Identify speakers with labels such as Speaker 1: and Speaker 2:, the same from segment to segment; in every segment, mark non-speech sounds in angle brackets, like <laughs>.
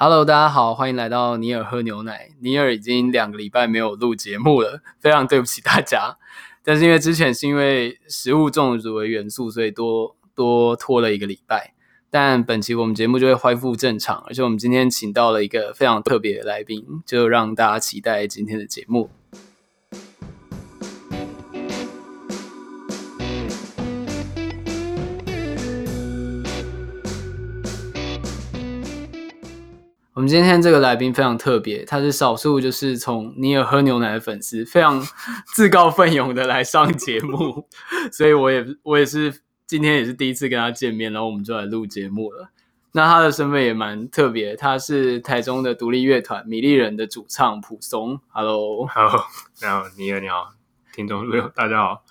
Speaker 1: Hello，大家好，欢迎来到尼尔喝牛奶。尼尔已经两个礼拜没有录节目了，<laughs> 非常对不起大家。但是因为之前是因为食物中毒的元素，所以多多拖了一个礼拜。但本期我们节目就会恢复正常，而且我们今天请到了一个非常特别的来宾，就让大家期待今天的节目。们今天这个来宾非常特别，他是少数就是从尼尔喝牛奶的粉丝，非常自告奋勇的来上节目，<laughs> 所以我也我也是今天也是第一次跟他见面，然后我们就来录节目了。那他的身份也蛮特别，他是台中的独立乐团米粒人的主唱普松。Hello，Hello，
Speaker 2: 你好，尼尔你好，听众朋友大家好。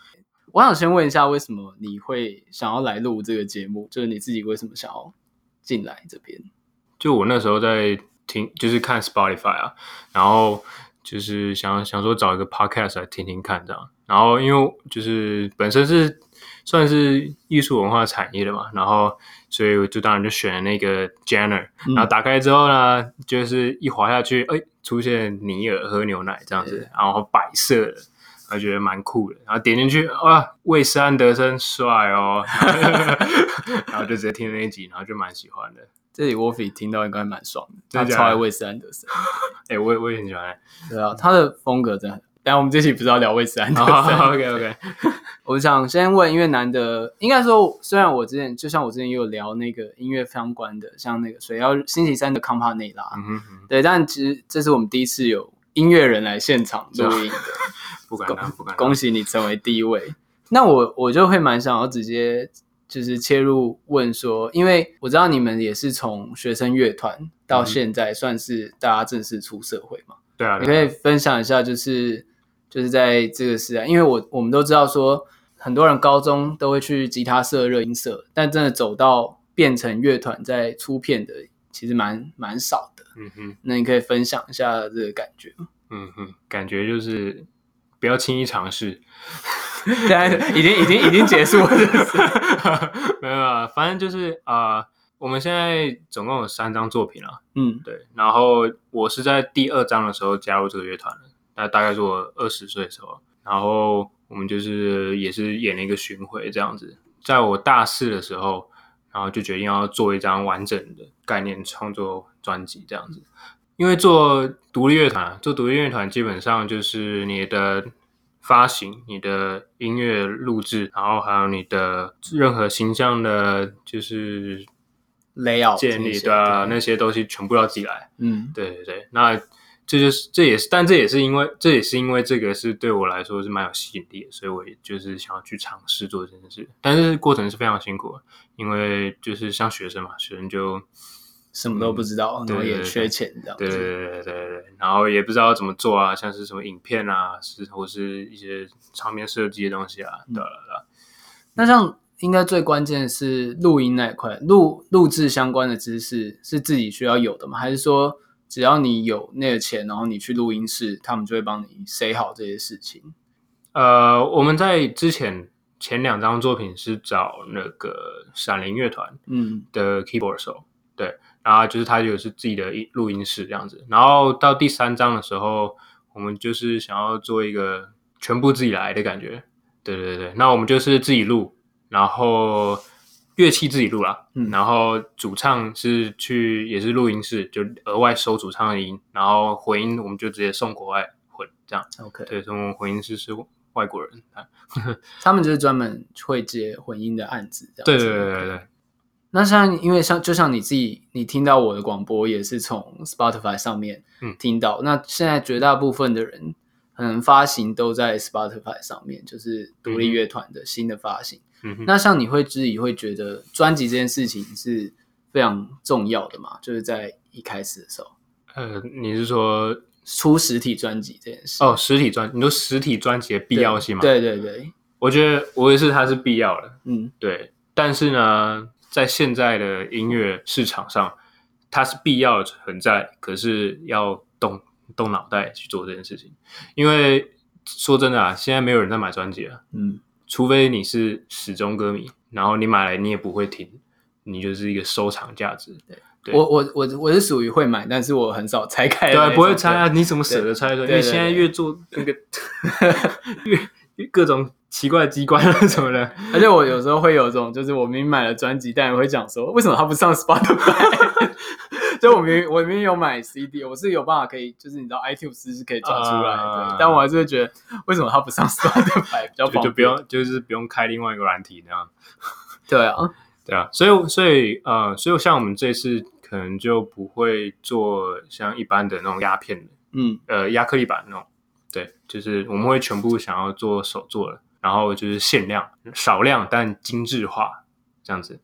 Speaker 1: 我想先问一下，为什么你会想要来录这个节目？就是你自己为什么想要进来这边？
Speaker 2: 就我那时候在听，就是看 Spotify 啊，然后就是想想说找一个 Podcast 来听听看这样。然后因为就是本身是算是艺术文化产业的嘛，然后所以我就当然就选了那个 Jenner，、嗯。然后打开之后呢，就是一滑下去，哎，出现尼尔喝牛奶这样子，然后白色的，我觉得蛮酷的。然后点进去，哇，魏斯安德森帅哦，<laughs> 然后就直接听了那一集，然后就蛮喜欢的。
Speaker 1: 这里 Wolfie 听到应该蛮爽的，他超爱魏斯安德森。
Speaker 2: 哎、<laughs> 欸，我也我也很喜欢。
Speaker 1: 对啊，他的风格真的很。但我们这期不是要聊魏斯安德森。
Speaker 2: Oh, OK OK。<laughs>
Speaker 1: 我想先问，因为难得，应该说，虽然我之前就像我之前也有聊那个音乐相关的，像那个水曜星期三的康帕内拉，嗯哼哼，对，但其实这是我们第一次有音乐人来现场录音的，<laughs>
Speaker 2: 不敢当，不敢当。
Speaker 1: 恭喜你成为第一位。那我我就会蛮想要直接。就是切入问说，因为我知道你们也是从学生乐团到现在算是大家正式出社会嘛？
Speaker 2: 对啊，
Speaker 1: 你可以分享一下，就是就是在这个时代，因为我我们都知道说，很多人高中都会去吉他社、热音社，但真的走到变成乐团在出片的，其实蛮蛮少的。嗯哼，那你可以分享一下这个感觉吗？
Speaker 2: 嗯哼，感觉就是不要轻易尝试。<laughs>
Speaker 1: 现在已经已经已经结束了，<laughs>
Speaker 2: 没有啊，反正就是啊、呃，我们现在总共有三张作品了，嗯，对，然后我是在第二张的时候加入这个乐团的，那大概是我二十岁的时候，然后我们就是也是演了一个巡回这样子，在我大四的时候，然后就决定要做一张完整的概念创作专辑这样子，因为做独立乐团，做独立乐团基本上就是你的。发行你的音乐录制，然后还有你的任何形象的，就是
Speaker 1: layout
Speaker 2: 建立的、啊、那些东西全部要自己来。嗯，对对对，那这就是这也是，但这也是因为这也是因为这个是对我来说是蛮有吸引力的，所以我也就是想要去尝试做这件事。但是过程是非常辛苦的，因为就是像学生嘛，学生就。
Speaker 1: 什么都不知道，然后也缺钱这样。
Speaker 2: 对对对对对，然后也不知道怎么做啊，像是什么影片啊，是或是一些场面设计的东西啊，对对对。
Speaker 1: 那像应该最关键的是录音那一块，录录制相关的知识是自己需要有的吗？还是说只要你有那个钱，然后你去录音室，他们就会帮你塞好这些事情？
Speaker 2: 呃，我们在之前前两张作品是找那个闪灵乐团嗯的 keyboard 手，嗯，对。然后就是他有是自己的录音室这样子，然后到第三章的时候，我们就是想要做一个全部自己来的感觉，对对对，那我们就是自己录，然后乐器自己录啦，嗯，然后主唱是去也是录音室，就额外收主唱的音，然后混音我们就直接送国外混这样，OK，对，送混音师是外国人，<laughs>
Speaker 1: 他们就是专门会接混音的案子，这样子，
Speaker 2: 对对对对对。
Speaker 1: 那像，因为像就像你自己，你听到我的广播也是从 Spotify 上面听到。嗯、那现在绝大部分的人可能发行都在 Spotify 上面，就是独立乐团的新的发行。嗯、那像你会自己会觉得专辑这件事情是非常重要的嘛？就是在一开始的时候。
Speaker 2: 呃，你是说
Speaker 1: 出实体专辑这件事？
Speaker 2: 哦，实体专，你说实体专辑的必要性吗？
Speaker 1: 对对对，
Speaker 2: 我觉得我也是，它是必要的。嗯，对。但是呢？在现在的音乐市场上，它是必要的存在，可是要动动脑袋去做这件事情。因为说真的啊，现在没有人在买专辑啊，嗯，除非你是始终歌迷，然后你买来你也不会听，你就是一个收藏价值。对
Speaker 1: 我我我我是属于会买，但是我很少拆开。
Speaker 2: 对，不会拆啊！你怎么舍得拆的？因为现在越做那个 <laughs> 越各种奇怪的机关啊什么的。
Speaker 1: 而且我有时候会有种，就是我明明买了专辑，但也会讲说，为什么他不上 <laughs> Spotify？就我明我明明有买 CD，我是有办法可以，就是你知道 iTunes 是可以转出来的，呃、但我还是会觉得，为什么他不上 Spotify <laughs> 比较方便？
Speaker 2: 就不用，就是不用开另外一个软体那样。<laughs>
Speaker 1: 对啊，
Speaker 2: 对啊，所以所以呃，所以像我们这次可能就不会做像一般的那种压片的，嗯，呃，压克力板那种，对，就是我们会全部想要做手做的，然后就是限量、少量但精致化这样子，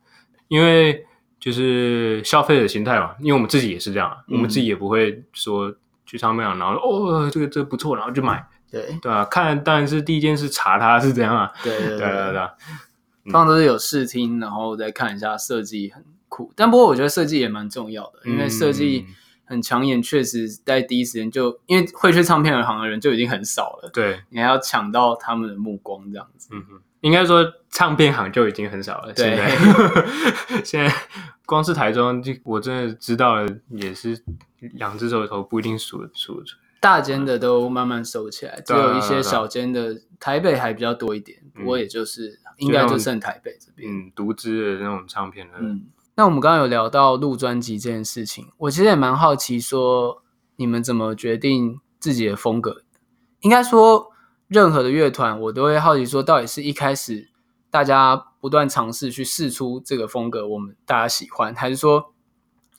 Speaker 2: 因为。就是消费者心态嘛，因为我们自己也是这样，嗯、我们自己也不会说去上面，然后哦，这个这个不错，然后就买，对。对啊，看当然是第一件事查它是怎样啊，
Speaker 1: 对对对对对，
Speaker 2: 通
Speaker 1: 常都是有试听，然后再看一下设计很酷，但不过我觉得设计也蛮重要的，因为设计很抢眼，确实在第一时间就因为会去唱片行的人就已经很少了，
Speaker 2: 对，
Speaker 1: 你还要抢到他们的目光这样子，
Speaker 2: 嗯哼，应该说唱片行就已经很少了，对，现在。<laughs> 现在光是台中，就我真的知道了，也是两只手指头不一定数得数得出。
Speaker 1: 大间的都慢慢收起来，只有一些小间的，台北还比较多一点。不过也就是应该就剩台北这边，
Speaker 2: 嗯，独资的那种唱片的。
Speaker 1: 嗯，那我们刚刚有聊到录专辑这件事情，我其实也蛮好奇，说你们怎么决定自己的风格？应该说，任何的乐团，我都会好奇，说到底是一开始。大家不断尝试去试出这个风格，我们大家喜欢，还是说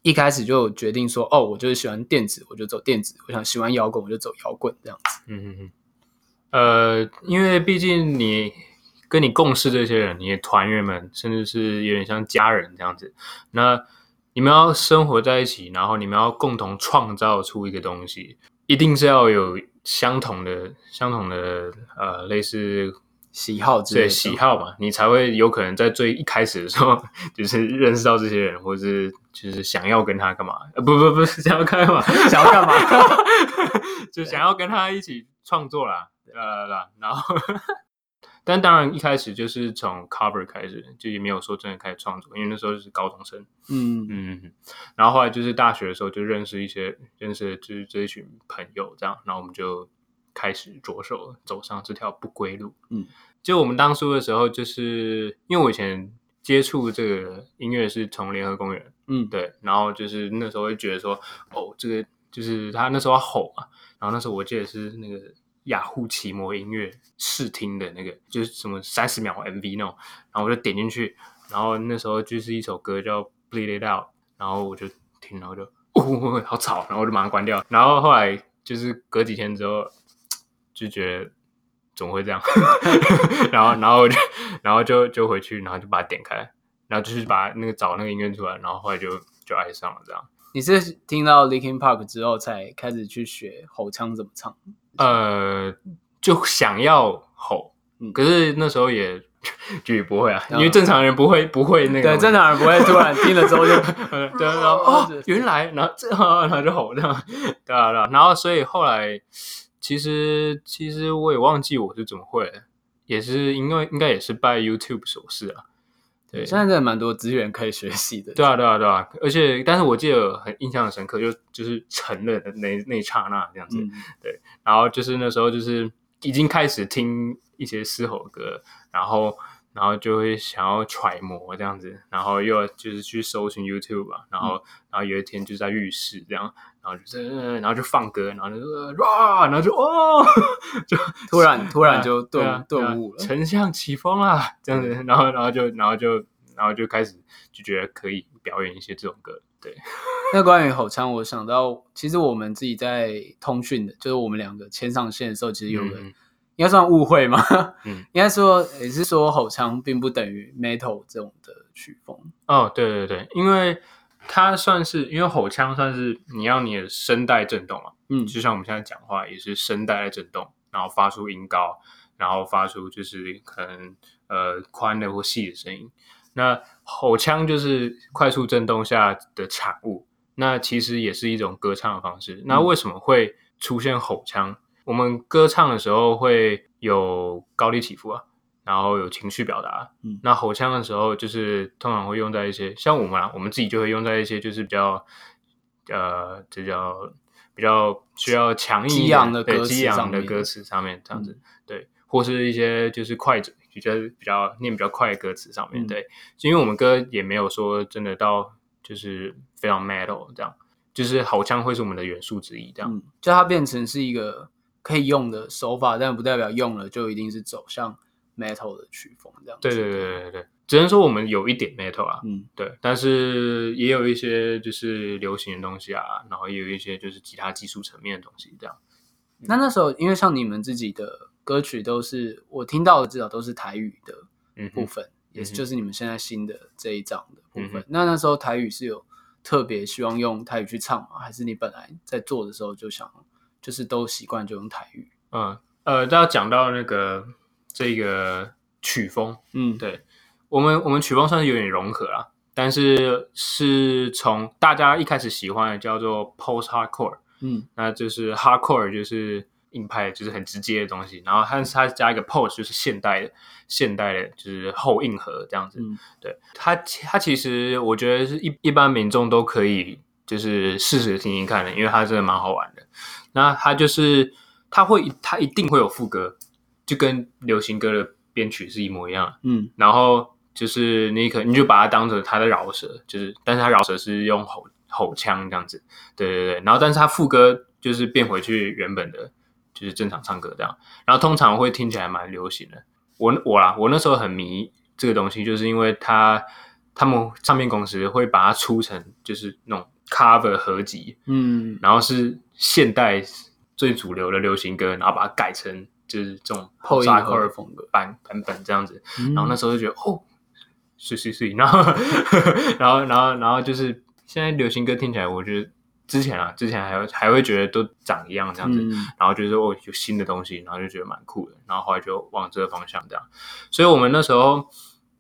Speaker 1: 一开始就决定说，哦，我就是喜欢电子，我就走电子；我想喜欢摇滚，我就走摇滚这样子。
Speaker 2: 嗯嗯嗯。呃，因为毕竟你跟你共事这些人，你的团员们，甚至是有点像家人这样子，那你们要生活在一起，然后你们要共同创造出一个东西，一定是要有相同的、相同的呃，类似。
Speaker 1: 喜好之类的，
Speaker 2: 对喜好嘛，你才会有可能在最一开始的时候，就是认识到这些人，或者是就是想要跟他干嘛？呃，不不不，想要干嘛？<laughs>
Speaker 1: 想要干嘛？<laughs>
Speaker 2: 就想要跟他一起创作啦，啦啦啦。然后，但当然一开始就是从 cover 开始，就也没有说真的开始创作，因为那时候就是高中生。嗯嗯。然后后来就是大学的时候就认识一些，认识就是这一群朋友，这样，然后我们就。开始着手走上这条不归路。嗯，就我们当初的时候，就是因为我以前接触这个音乐是从联合公园，嗯，对，然后就是那时候会觉得说，哦，这个就是他那时候要吼嘛，然后那时候我记得是那个雅虎奇摩音乐试听的那个，就是什么三十秒 MV 那种，然后我就点进去，然后那时候就是一首歌叫 Bleed It Out，然后我就听，然后就呜 <laughs> 哦，好吵，然后我就马上关掉，然后后来就是隔几天之后。就觉得总会这样，<laughs> 然后然后就然后就就回去，然后就把它点开，然后就是把那个找那个音乐出来，然后后来就就爱上了这样。
Speaker 1: 你是听到 Linkin Park 之后才开始去学吼腔怎么唱？
Speaker 2: 呃，就想要吼，可是那时候也 <laughs> 就也不会啊，因为正常人不会不会那个，
Speaker 1: 对，正常人不会突然听了之后就 <laughs>
Speaker 2: 对，然后 <laughs> 哦原来，然后这样然后就吼这样，对啊对啊，然后所以后来。其实，其实我也忘记我是怎么会，也是因为应该也是拜 YouTube 所赐啊。对，
Speaker 1: 现在真的蛮多资源可以学习的。
Speaker 2: 对啊，对啊，对啊。而且，但是我记得很印象很深刻，就就是成了的那那一刹那这样子。嗯、对，然后就是那时候就是已经开始听一些嘶吼歌，然后。然后就会想要揣摩这样子，然后又就是去搜寻 YouTube 吧，然后、嗯、然后有一天就在浴室这样，然后就然后就放歌，然后就哇，然后就哦，<laughs> 就 <laughs>
Speaker 1: 突然 <laughs> 突然就顿顿悟了，
Speaker 2: 丞相起风啊这样子，然后然后就然后就然后就开始就觉得可以表演一些这种歌，对。
Speaker 1: 那关于吼腔，我想到其实我们自己在通讯的，就是我们两个牵上线的时候，其实有个。嗯应该算误会吗？嗯，应该说也是说吼腔并不等于 metal 这种的曲风。
Speaker 2: 哦，对对对，因为它算是因为吼腔算是你要你的声带震动嘛，嗯，就像我们现在讲话也是声带在震动，然后发出音高，然后发出就是可能呃宽的或细的声音。那吼腔就是快速震动下的产物，那其实也是一种歌唱的方式。那为什么会出现吼腔？我们歌唱的时候会有高低起伏啊，然后有情绪表达。嗯，那吼腔的时候，就是通常会用在一些像我们啊，我们自己就会用在一些就是比较呃，这叫比较需要强硬
Speaker 1: 的
Speaker 2: 对激昂的歌词上面这样子，嗯、对，或是一些就是快嘴，比较比较念比较快的歌词上面，嗯、对，因为我们歌也没有说真的到就是非常 metal 这样，就是吼腔会是我们的元素之一，这样，嗯、
Speaker 1: 就它变成是一个。可以用的手法，但不代表用了就一定是走向 metal 的曲风这样。
Speaker 2: 对对对对对，只能说我们有一点 metal 啊，嗯，对，但是也有一些就是流行的东西啊，然后也有一些就是其他技术层面的东西这样。
Speaker 1: 那那时候，因为像你们自己的歌曲都是我听到的，至少都是台语的部分，嗯、也是就是你们现在新的这一张的部分。嗯、那那时候台语是有特别希望用台语去唱吗？还是你本来在做的时候就想？就是都习惯就用台语。
Speaker 2: 嗯，呃，大家讲到那个这个曲风，嗯，对我们我们曲风算是有点融合啊，但是是从大家一开始喜欢的叫做 post hardcore，嗯，那就是 hardcore 就是硬派，就是很直接的东西，然后它它加一个 post 就是现代的现代的，就是后硬核这样子。嗯，对它它其实我觉得是一一般民众都可以就是试试听听看的，因为它真的蛮好玩的。那他就是，他会，他一定会有副歌，就跟流行歌的编曲是一模一样。嗯，然后就是你可你就把它当成他的饶舌，就是，但是他饶舌是用吼吼腔这样子，对对对。然后，但是他副歌就是变回去原本的，就是正常唱歌这样。然后通常会听起来蛮流行的。我我啦，我那时候很迷这个东西，就是因为他他们唱片公司会把它出成就是那种。Cover 合集，嗯，然后是现代最主流的流行歌，然后把它改成就是这种 post hardcore 风格。版版本这样子，嗯、然后那时候就觉得哦，是是是，<laughs> 然后然后然后然后就是现在流行歌听起来，我觉得之前啊之前还会还会觉得都长一样这样子，嗯、然后觉得哦有新的东西，然后就觉得蛮酷的，然后后来就往这个方向这样，所以我们那时候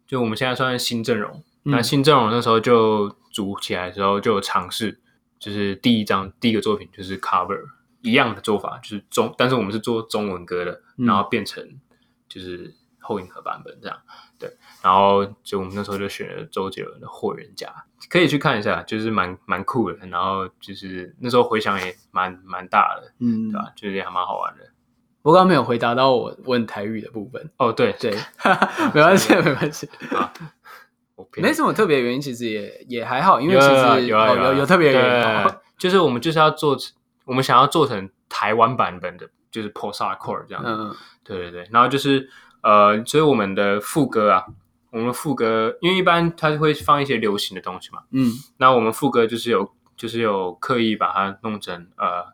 Speaker 2: 就我们现在算是新阵容。那新阵容那时候就组起来的时候就有尝试，就是第一张第一个作品就是 cover 一样的做法，就是中，但是我们是做中文歌的，然后变成就是后影和版本这样，对，然后就我们那时候就选了周杰伦的《霍元甲》，可以去看一下，就是蛮蛮酷的，然后就是那时候回想也蛮蛮大的，嗯，对吧？就是也还蛮好玩的。
Speaker 1: 我刚刚没有回答到我问台语的部分，
Speaker 2: 哦，对。
Speaker 1: 对，<laughs> 没关系没关系啊。没什么特别原因，其实也也还好，因为其实有有有有特别原因，<laughs>
Speaker 2: 就是我们就是要做，我们想要做成台湾版本的，就是 post hardcore 这样对对对，然后就是呃，所以我们的副歌啊，我们副歌，因为一般它会放一些流行的东西嘛，嗯，那我们副歌就是有就是有刻意把它弄成呃，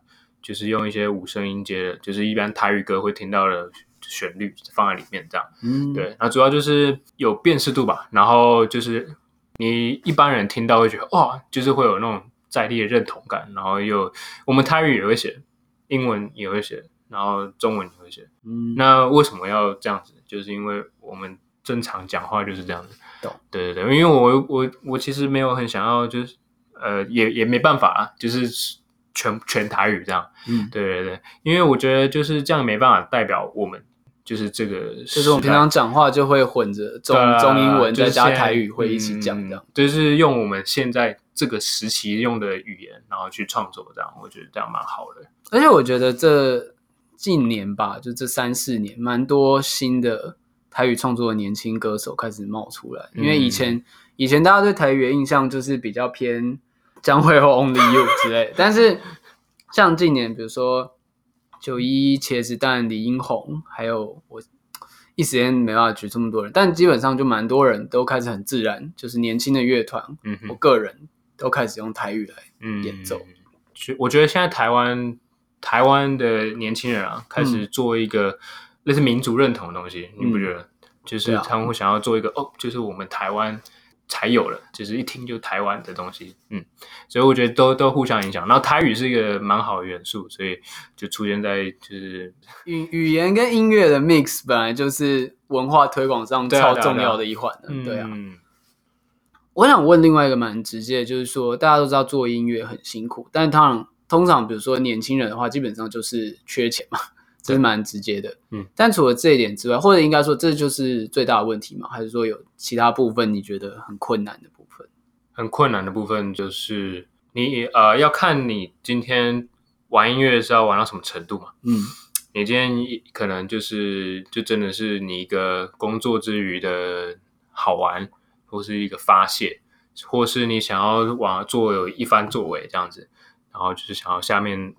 Speaker 2: 就是用一些五声音阶的，就是一般台语歌会听到的。旋律放在里面，这样，嗯，对，那主要就是有辨识度吧，然后就是你一般人听到会觉得哇，就是会有那种在地的认同感，然后又我们台语也会写，英文也会写，然后中文也会写，嗯，那为什么要这样子？就是因为我们正常讲话就是这样子，懂，对对对，因为我我我其实没有很想要，就是呃，也也没办法啊，就是。全全台语这样，嗯，对对对，因为我觉得就是这样没办法代表我们，就是这个，
Speaker 1: 就是我们平常讲话就会混着中、啊、中英文再加台语会一起讲这样，
Speaker 2: 就是用我们现在这个时期用的语言，然后去创作这样，我觉得这样蛮好的。
Speaker 1: 而且我觉得这近年吧，就这三四年，蛮多新的台语创作的年轻歌手开始冒出来，因为以前、嗯、以前大家对台语的印象就是比较偏。将会或 Only You 之类，但是像近年，比如说九一茄子蛋、李英红，还有我一时间没办法举这么多人，但基本上就蛮多人都开始很自然，就是年轻的乐团，嗯哼，我个人都开始用台语来演奏。
Speaker 2: 嗯，我觉得现在台湾台湾的年轻人啊，开始做一个类似民族认同的东西，嗯，你不觉得？就是他们会想要做一个哦，就是我们台湾。才有了，就是一听就台湾的东西，嗯，所以我觉得都都互相影响。然后台语是一个蛮好的元素，所以就出现在就是
Speaker 1: 语语言跟音乐的 mix，本来就是文化推广上超重要的一环的，对啊。我想问另外一个蛮直接的，就是说大家都知道做音乐很辛苦，但是当然通常比如说年轻人的话，基本上就是缺钱嘛，这是蛮直接的。嗯，但除了这一点之外，或者应该说这就是最大的问题吗？还是说有其他部分你觉得很困难的部分？
Speaker 2: 很困难的部分就是你呃要看你今天玩音乐是要玩到什么程度嘛？嗯，你今天可能就是就真的是你一个工作之余的好玩，或是一个发泄，或是你想要往做有一番作为这样子，然后就是想要下面。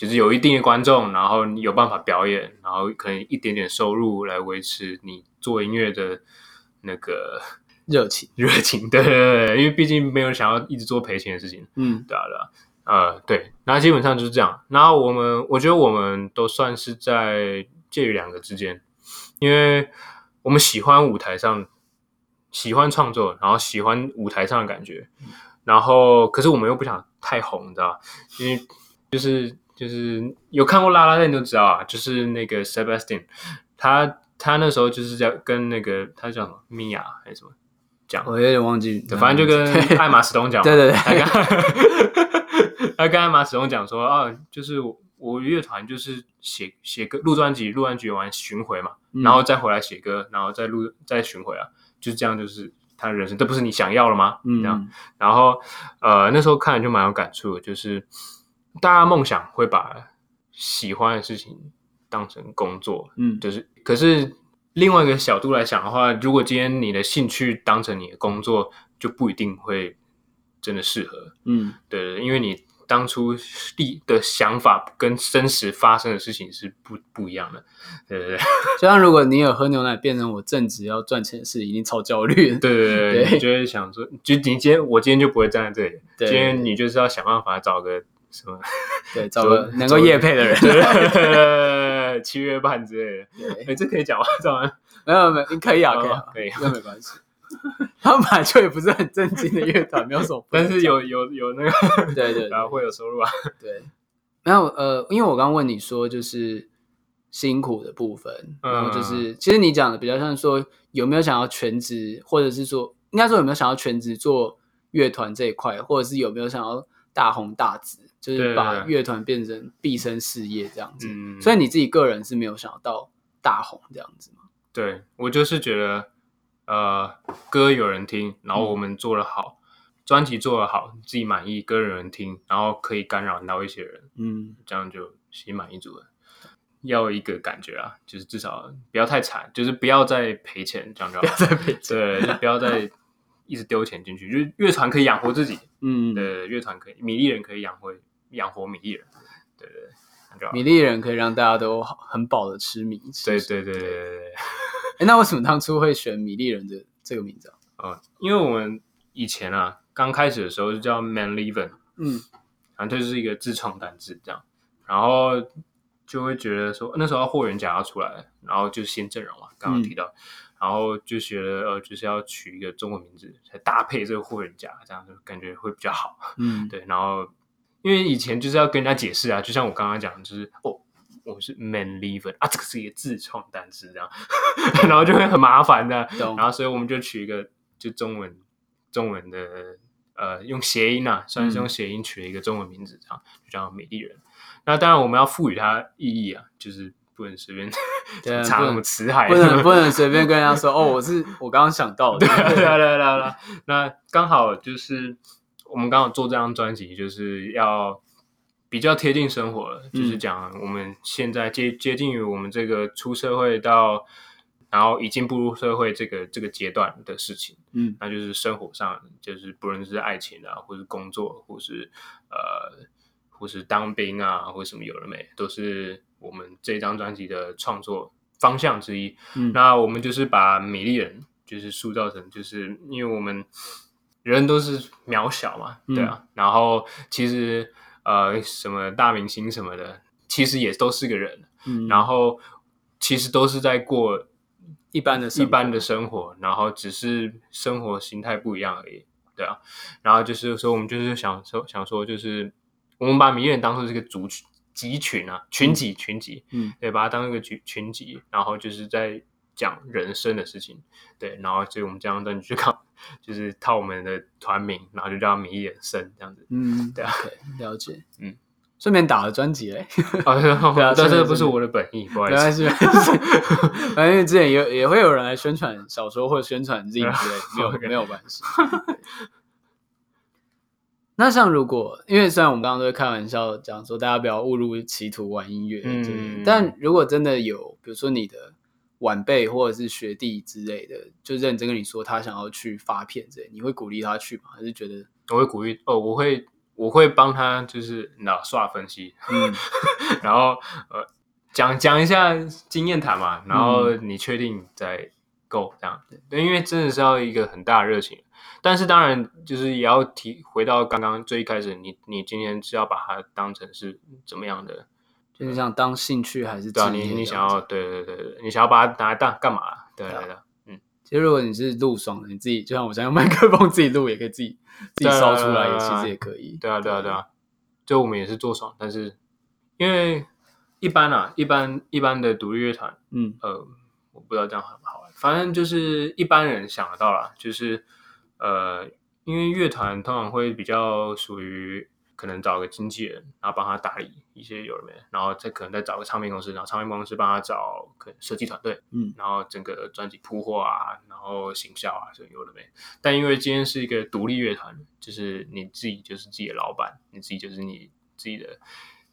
Speaker 2: 就是有一定的观众，然后你有办法表演，然后可能一点点收入来维持你做音乐的那个
Speaker 1: 热情，<laughs>
Speaker 2: 热情，对对对，因为毕竟没有想要一直做赔钱的事情，嗯，对啊对啊，呃，对，那基本上就是这样。然后我们，我觉得我们都算是在介于两个之间，因为我们喜欢舞台上，喜欢创作，然后喜欢舞台上的感觉，然后可是我们又不想太红，你知道，因为就是。就是有看过《La La Land》你都知道啊，就是那个 Sebastian，他他那时候就是在跟那个他叫什么 Mia 还是什么讲，
Speaker 1: 我有点忘记，
Speaker 2: 反正就跟艾玛史东讲，<laughs>
Speaker 1: 对对对，
Speaker 2: 他跟他跟艾玛史东讲说啊，就是我乐团就是写写歌录专辑录专辑完巡回嘛，嗯、然后再回来写歌，然后再录再巡回啊，就是这样，就是他的人生，这不是你想要了吗？嗯，这样，然后呃那时候看了就蛮有感触的，就是。大家梦想会把喜欢的事情当成工作，嗯，就是。可是另外一个角度来想的话，如果今天你的兴趣当成你的工作，就不一定会真的适合，嗯，对，因为你当初立的想法跟真实发生的事情是不不一样的，对对对。<laughs>
Speaker 1: 就像如果你有喝牛奶变成我正职要赚钱的事，一定超焦虑，对 <laughs>
Speaker 2: 对对，对你就会想说，就你今天我今天就不会站在这里，对今天你就是要想办法找个。什么？<laughs>
Speaker 1: 对，找个 <laughs> 能够夜配的人，
Speaker 2: 七月半之类的。哎，这可以讲吗？这样
Speaker 1: 没有没有，可以啊，可以啊，可以，那没关系。<laughs> 他们本来就也不是很正经的乐团，没有什么，
Speaker 2: 但是有有有那个，
Speaker 1: 对对，
Speaker 2: 然后会有收入啊。
Speaker 1: 对，没有呃，因为我刚刚问你说，就是辛苦的部分，然后就是其实你讲的比较像说有没有想要全职，或者是说应该说有没有想要全职做乐团这一块，或者是有没有想要大红大紫。就是把乐团变成毕生事业这样子，嗯、所以你自己个人是没有想到大红这样子吗？
Speaker 2: 对，我就是觉得，呃，歌有人听，然后我们做的好，嗯、专辑做的好，自己满意，歌有人听，然后可以干扰到一些人，嗯，这样就心满意足了。要一个感觉啊，就是至少不要太惨，就是不要再赔钱，这样就好。
Speaker 1: 不要再赔钱，
Speaker 2: 对，就不要再一直丢钱进去，就是乐团可以养活自己，嗯，对，乐团可以，米粒人可以养活。养活米粒人，对对对，
Speaker 1: 米粒人可以让大家都很饱的吃米。
Speaker 2: 对对对对对对。
Speaker 1: 哎，<laughs> 那为什么当初会选米粒人的这个名字
Speaker 2: 啊？嗯，因为我们以前啊，刚开始的时候就叫 Man Living，嗯，反正就是一个自创单字这样，然后就会觉得说那时候霍元甲要出来，然后就新阵容嘛，刚刚提到，嗯、然后就觉得呃，就是要取一个中文名字才搭配这个霍元甲，这样就感觉会比较好。嗯，<laughs> 对，然后。因为以前就是要跟人家解释啊，就像我刚刚讲，就是哦，我是 man liver 啊，这个是一个自创单词，这样，<laughs> 然后就会很麻烦的，懂然后所以我们就取一个就中文中文的呃，用谐音啊，算是用谐音取了一个中文名字，这样就叫美丽人。那当然我们要赋予它意义啊，就是不能随便 <laughs> 查什么词海，
Speaker 1: 不能 <laughs> 不能随便跟人家说哦，我是我刚刚想到的，
Speaker 2: 对对对对，那刚好就是。我们刚好做这张专辑，就是要比较贴近生活就是讲我们现在接接近于我们这个出社会到，然后已经步入社会这个这个阶段的事情。嗯，那就是生活上，就是不论是爱情啊，或是工作，或是呃，或是当兵啊，或什么有了没，都是我们这张专辑的创作方向之一。嗯，那我们就是把米粒人就是塑造成，就是因为我们。人都是渺小嘛，对啊，嗯、然后其实呃，什么大明星什么的，其实也都是个人，嗯，然后其实都是在过
Speaker 1: 一般的
Speaker 2: 一般的生活，然后只是生活形态不一样而已，对啊，然后就是说，我们就是想说想说，就是我们把米粒人当做这个族群集群啊，群集群集，嗯，对，把它当一个群群集，然后就是在。讲人生的事情，对，然后所以我们这样子你去看，就是套我们的团名，然后就叫米粒人生这样子，嗯，对啊，
Speaker 1: 了解，嗯，顺便打了专辑嘞。
Speaker 2: 对啊，但这不是我的本意，不好意思。
Speaker 1: 反正之前也也会有人来宣传小说或者宣传自己之类，没有 <laughs> 没有关系。那像如果，因为虽然我们刚刚都在开玩笑讲说大家不要误入歧途玩音乐，嗯，但如果真的有，比如说你的晚辈或者是学弟之类的，就认真跟你说他想要去发片之类，你会鼓励他去吗？还是觉得
Speaker 2: 我会鼓励哦，我会我会帮他就是脑刷分析，嗯，<laughs> 然后呃讲讲一下经验谈嘛，然后你确定再 go 这样，对，因为真的是要一个很大的热情。但是当然，就是也要提回到刚刚最一开始，你你今天是要把它当成是怎么样的？
Speaker 1: 就是想当兴趣还是？
Speaker 2: 对啊，你你想要对对对对，你想要把它拿来当干嘛？对对对，嗯。
Speaker 1: 其实如果你是录爽的，你自己就像我这样用麦克风自己录，也可以自己自己烧出来，也其实也可以。
Speaker 2: 对啊对啊对啊，就我们也是做爽，但是因为一般啊，一般一般的独立乐团，嗯呃，我不知道这样好不好，反正就是一般人想得到啦，就是。呃，因为乐团通常会比较属于可能找个经纪人，然后帮他打理一些有的没，然后再可能再找个唱片公司，然后唱片公司帮他找可能设计团队，嗯，然后整个专辑铺货啊，然后行销啊，这有的没。但因为今天是一个独立乐团，就是你自己就是自己的老板，你自己就是你自己的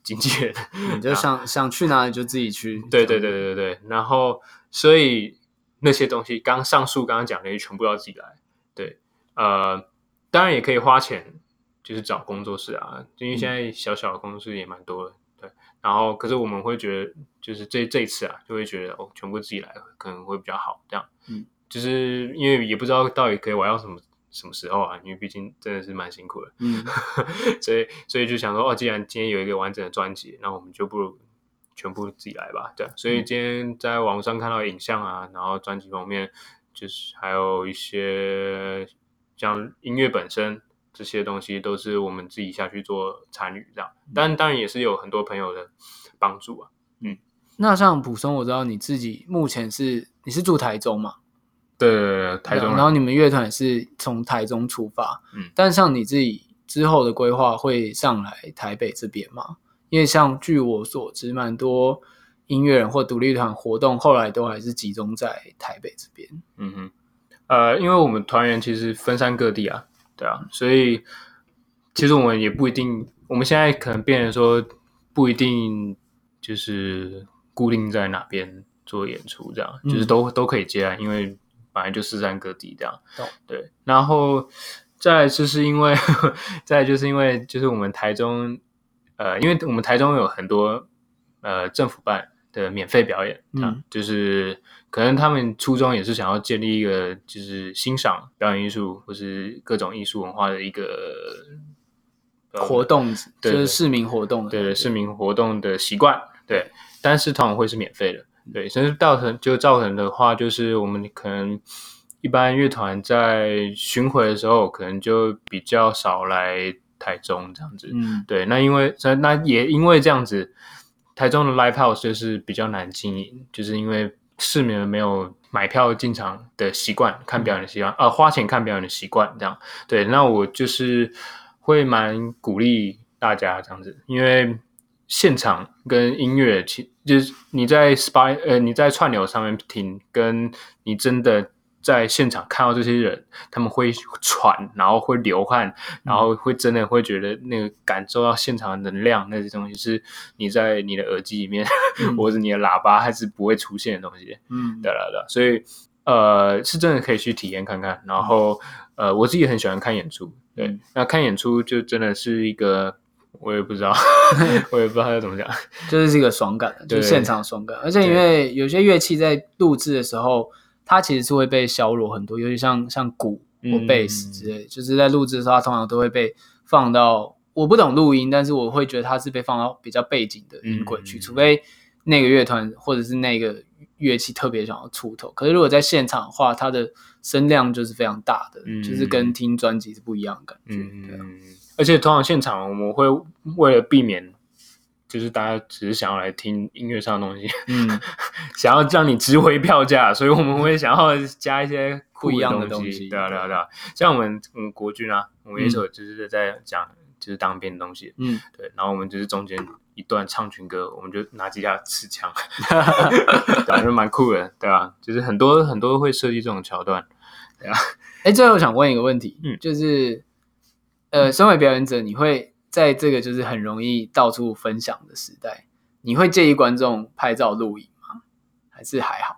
Speaker 2: 经纪人，
Speaker 1: 你就想 <laughs> 想去哪里就自己去。
Speaker 2: 对对对对对，然后所以那些东西，刚上述刚刚讲的，全部要自己来，对。呃，当然也可以花钱，就是找工作室啊，因为现在小小的工作室也蛮多的，对。然后，可是我们会觉得，就是这这一次啊，就会觉得哦，全部自己来可能会比较好，这样。嗯，就是因为也不知道到底可以玩到什么什么时候啊，因为毕竟真的是蛮辛苦的。嗯，<laughs> 所以所以就想说，哦，既然今天有一个完整的专辑，那我们就不如全部自己来吧，对。所以今天在网上看到影像啊，然后专辑方面就是还有一些。像音乐本身这些东西都是我们自己下去做参与这样，但当然也是有很多朋友的帮助啊。嗯，
Speaker 1: 那像普松，我知道你自己目前是你是住台中嘛？
Speaker 2: 对，对，对，台中。
Speaker 1: 然后你们乐团是从台中出发，嗯，但像你自己之后的规划会上来台北这边吗？因为像据我所知，蛮多音乐人或独立团活动后来都还是集中在台北这边。
Speaker 2: 嗯哼。呃，因为我们团员其实分散各地啊，对啊，所以其实我们也不一定，我们现在可能变成说不一定就是固定在哪边做演出这样，嗯、就是都都可以接啊，因为本来就四散各地这样，嗯、对。然后再来就是因为，<laughs> 再来就是因为就是我们台中，呃，因为我们台中有很多呃政府办的免费表演，嗯，就是。可能他们初衷也是想要建立一个，就是欣赏表演艺术或是各种艺术文化的一个
Speaker 1: 活动，就是市民活动，
Speaker 2: 对，对市民活动的习惯，对。但是通常会是免费的，对。所以造成就造成的话，就是我们可能一般乐团在巡回的时候，可能就比较少来台中这样子，嗯，对。那因为那也因为这样子，台中的 Live House 就是比较难经营，就是因为。市民没有买票进场的习惯，看表演的习惯，呃，花钱看表演的习惯，这样对。那我就是会蛮鼓励大家这样子，因为现场跟音乐，其就是你在 Spy 呃你在串流上面听，跟你真的。在现场看到这些人，他们会喘，然后会流汗，然后会真的会觉得那个感受到现场的能量，那些东西是你在你的耳机里面，嗯、<laughs> 或者你的喇叭还是不会出现的东西。嗯，对了对，所以呃，是真的可以去体验看看。然后呃，我自己很喜欢看演出，对，嗯、那看演出就真的是一个，我也不知道，<laughs> 我也不知道要怎么讲，
Speaker 1: 就是这个爽感，就是现场爽感。而且因为有些乐器在录制的时候。它其实是会被削弱很多，尤其像像鼓或贝斯之类，嗯、就是在录制的时候，它通常都会被放到。我不懂录音，但是我会觉得它是被放到比较背景的音轨去，嗯、除非那个乐团或者是那个乐器特别想要出头。可是如果在现场的话，它的声量就是非常大的，嗯、就是跟听专辑是不一样的感觉。嗯，对啊、
Speaker 2: 而且通常现场我们会为了避免。就是大家只是想要来听音乐上的东西，嗯，<laughs> 想要让你值回票价，所以我们会想要加一些不一样的东西，对啊，对啊，对啊。像我们，嗯，国军啊，我们一首就是在讲，就就是当兵的东西，
Speaker 1: 嗯，
Speaker 2: 对，然后我们就是中间一段唱群歌，我们就拿吉他刺枪，<laughs> 感觉蛮酷的，对吧？就是很多很多会设计这种桥段，对啊。
Speaker 1: 哎，最后我想问一个问题，
Speaker 2: 嗯，
Speaker 1: 就是呃，身为表演者，你会在这个就是很容易到处分享的时代，你会介意观众拍照录影吗？还是还好？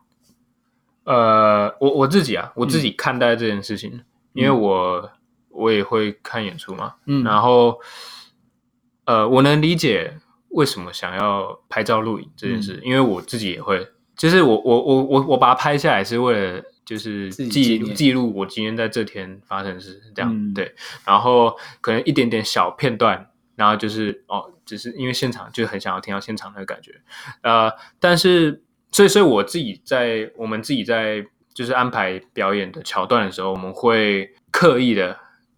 Speaker 2: 呃，我我自己啊，我自己看待这件事情，嗯、因为我我也会看演出嘛，
Speaker 1: 嗯，
Speaker 2: 然后呃，我能理解为什么想要拍照录影这件事，嗯、因为我自己也会，就是我我我我我把它拍下来是为了就是记记录我今天在这天发生的事，这样、嗯、对，然后可能一点点小片段，然后就是哦，只是因为现场就很想要听到现场那个感觉，呃，但是。所以，所以我自己在我们自己在就是安排表演的桥段的时候，我们会刻意的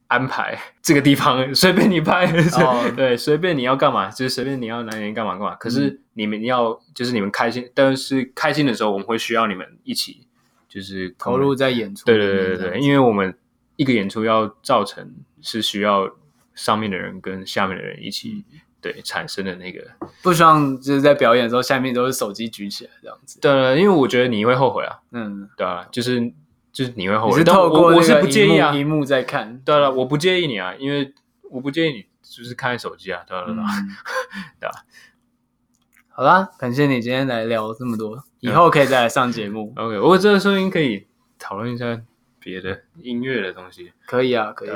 Speaker 2: 安排 <laughs> 这个地方随便你拍，哦、对，随便你要干嘛，就是随便你要哪里干嘛干嘛。可是你们要就是你们开心，但是开心的时候，我们会需要你们一起就是
Speaker 1: 投入在演出。
Speaker 2: 对对对对对，因为我们一个演出要造成是需要上面的人跟下面的人一起。对，产生的那个
Speaker 1: 不希望就是在表演的时候，下面都是手机举起来这样子。
Speaker 2: 对，因为我觉得你会后悔啊。
Speaker 1: 嗯，
Speaker 2: 对啊，就是就是你会后悔。
Speaker 1: 是透过我，
Speaker 2: 是不介意啊，
Speaker 1: 屏幕在看。
Speaker 2: 对了，我不介意你啊，因为我不介意你就是看手机啊，对吧？对吧？<laughs>
Speaker 1: 好啦，感谢你今天来聊这么多，以后可以再来上节目。
Speaker 2: OK，我这个声音可以讨论一下别的音乐的东西。
Speaker 1: 可以啊，可以。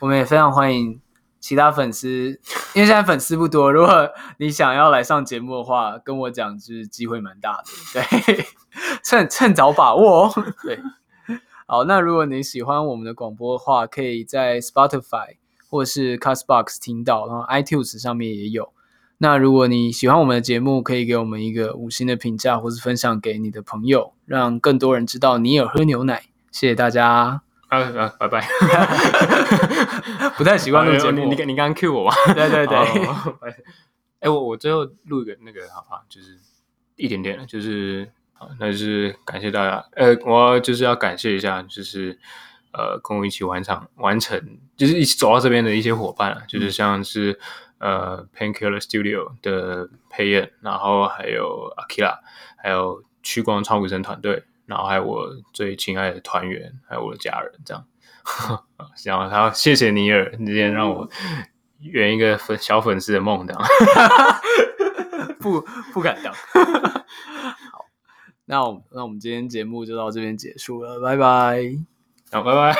Speaker 1: 我们也非常欢迎。其他粉丝，<laughs> 因为现在粉丝不多，如果你想要来上节目的话，跟我讲，就是机会蛮大的，对，<laughs> 趁趁早把握哦。对，<laughs> 好，那如果你喜欢我们的广播的话，可以在 Spotify 或是 Castbox 听到，然后 iTunes 上面也有。那如果你喜欢我们的节目，可以给我们一个五星的评价，或是分享给你的朋友，让更多人知道你有喝牛奶。谢谢大家。
Speaker 2: 啊啊，拜拜！<laughs> <laughs>
Speaker 1: 不太习惯录节目，
Speaker 2: 你你你刚刚 cue 我吧？
Speaker 1: 对对 <laughs> 对。
Speaker 2: 哎，我我最后录一个那个，好吧，就是一点点，就是好，那就是感谢大家。呃，我就是要感谢一下，就是呃，跟我一起完成完成，就是一起走到这边的一些伙伴啊，就是像是呃，Painkiller Studio 的沛燕，然后还有 Akira，还有屈光超鬼神团队。然后还有我最亲爱的团员，还有我的家人，这样，然后他谢谢尼尔，今天让我圆一个粉小粉丝的梦，这样，<laughs>
Speaker 1: 不不敢当。<laughs> 好，那我那我们今天节目就到这边结束了，拜拜，
Speaker 2: 好，拜拜。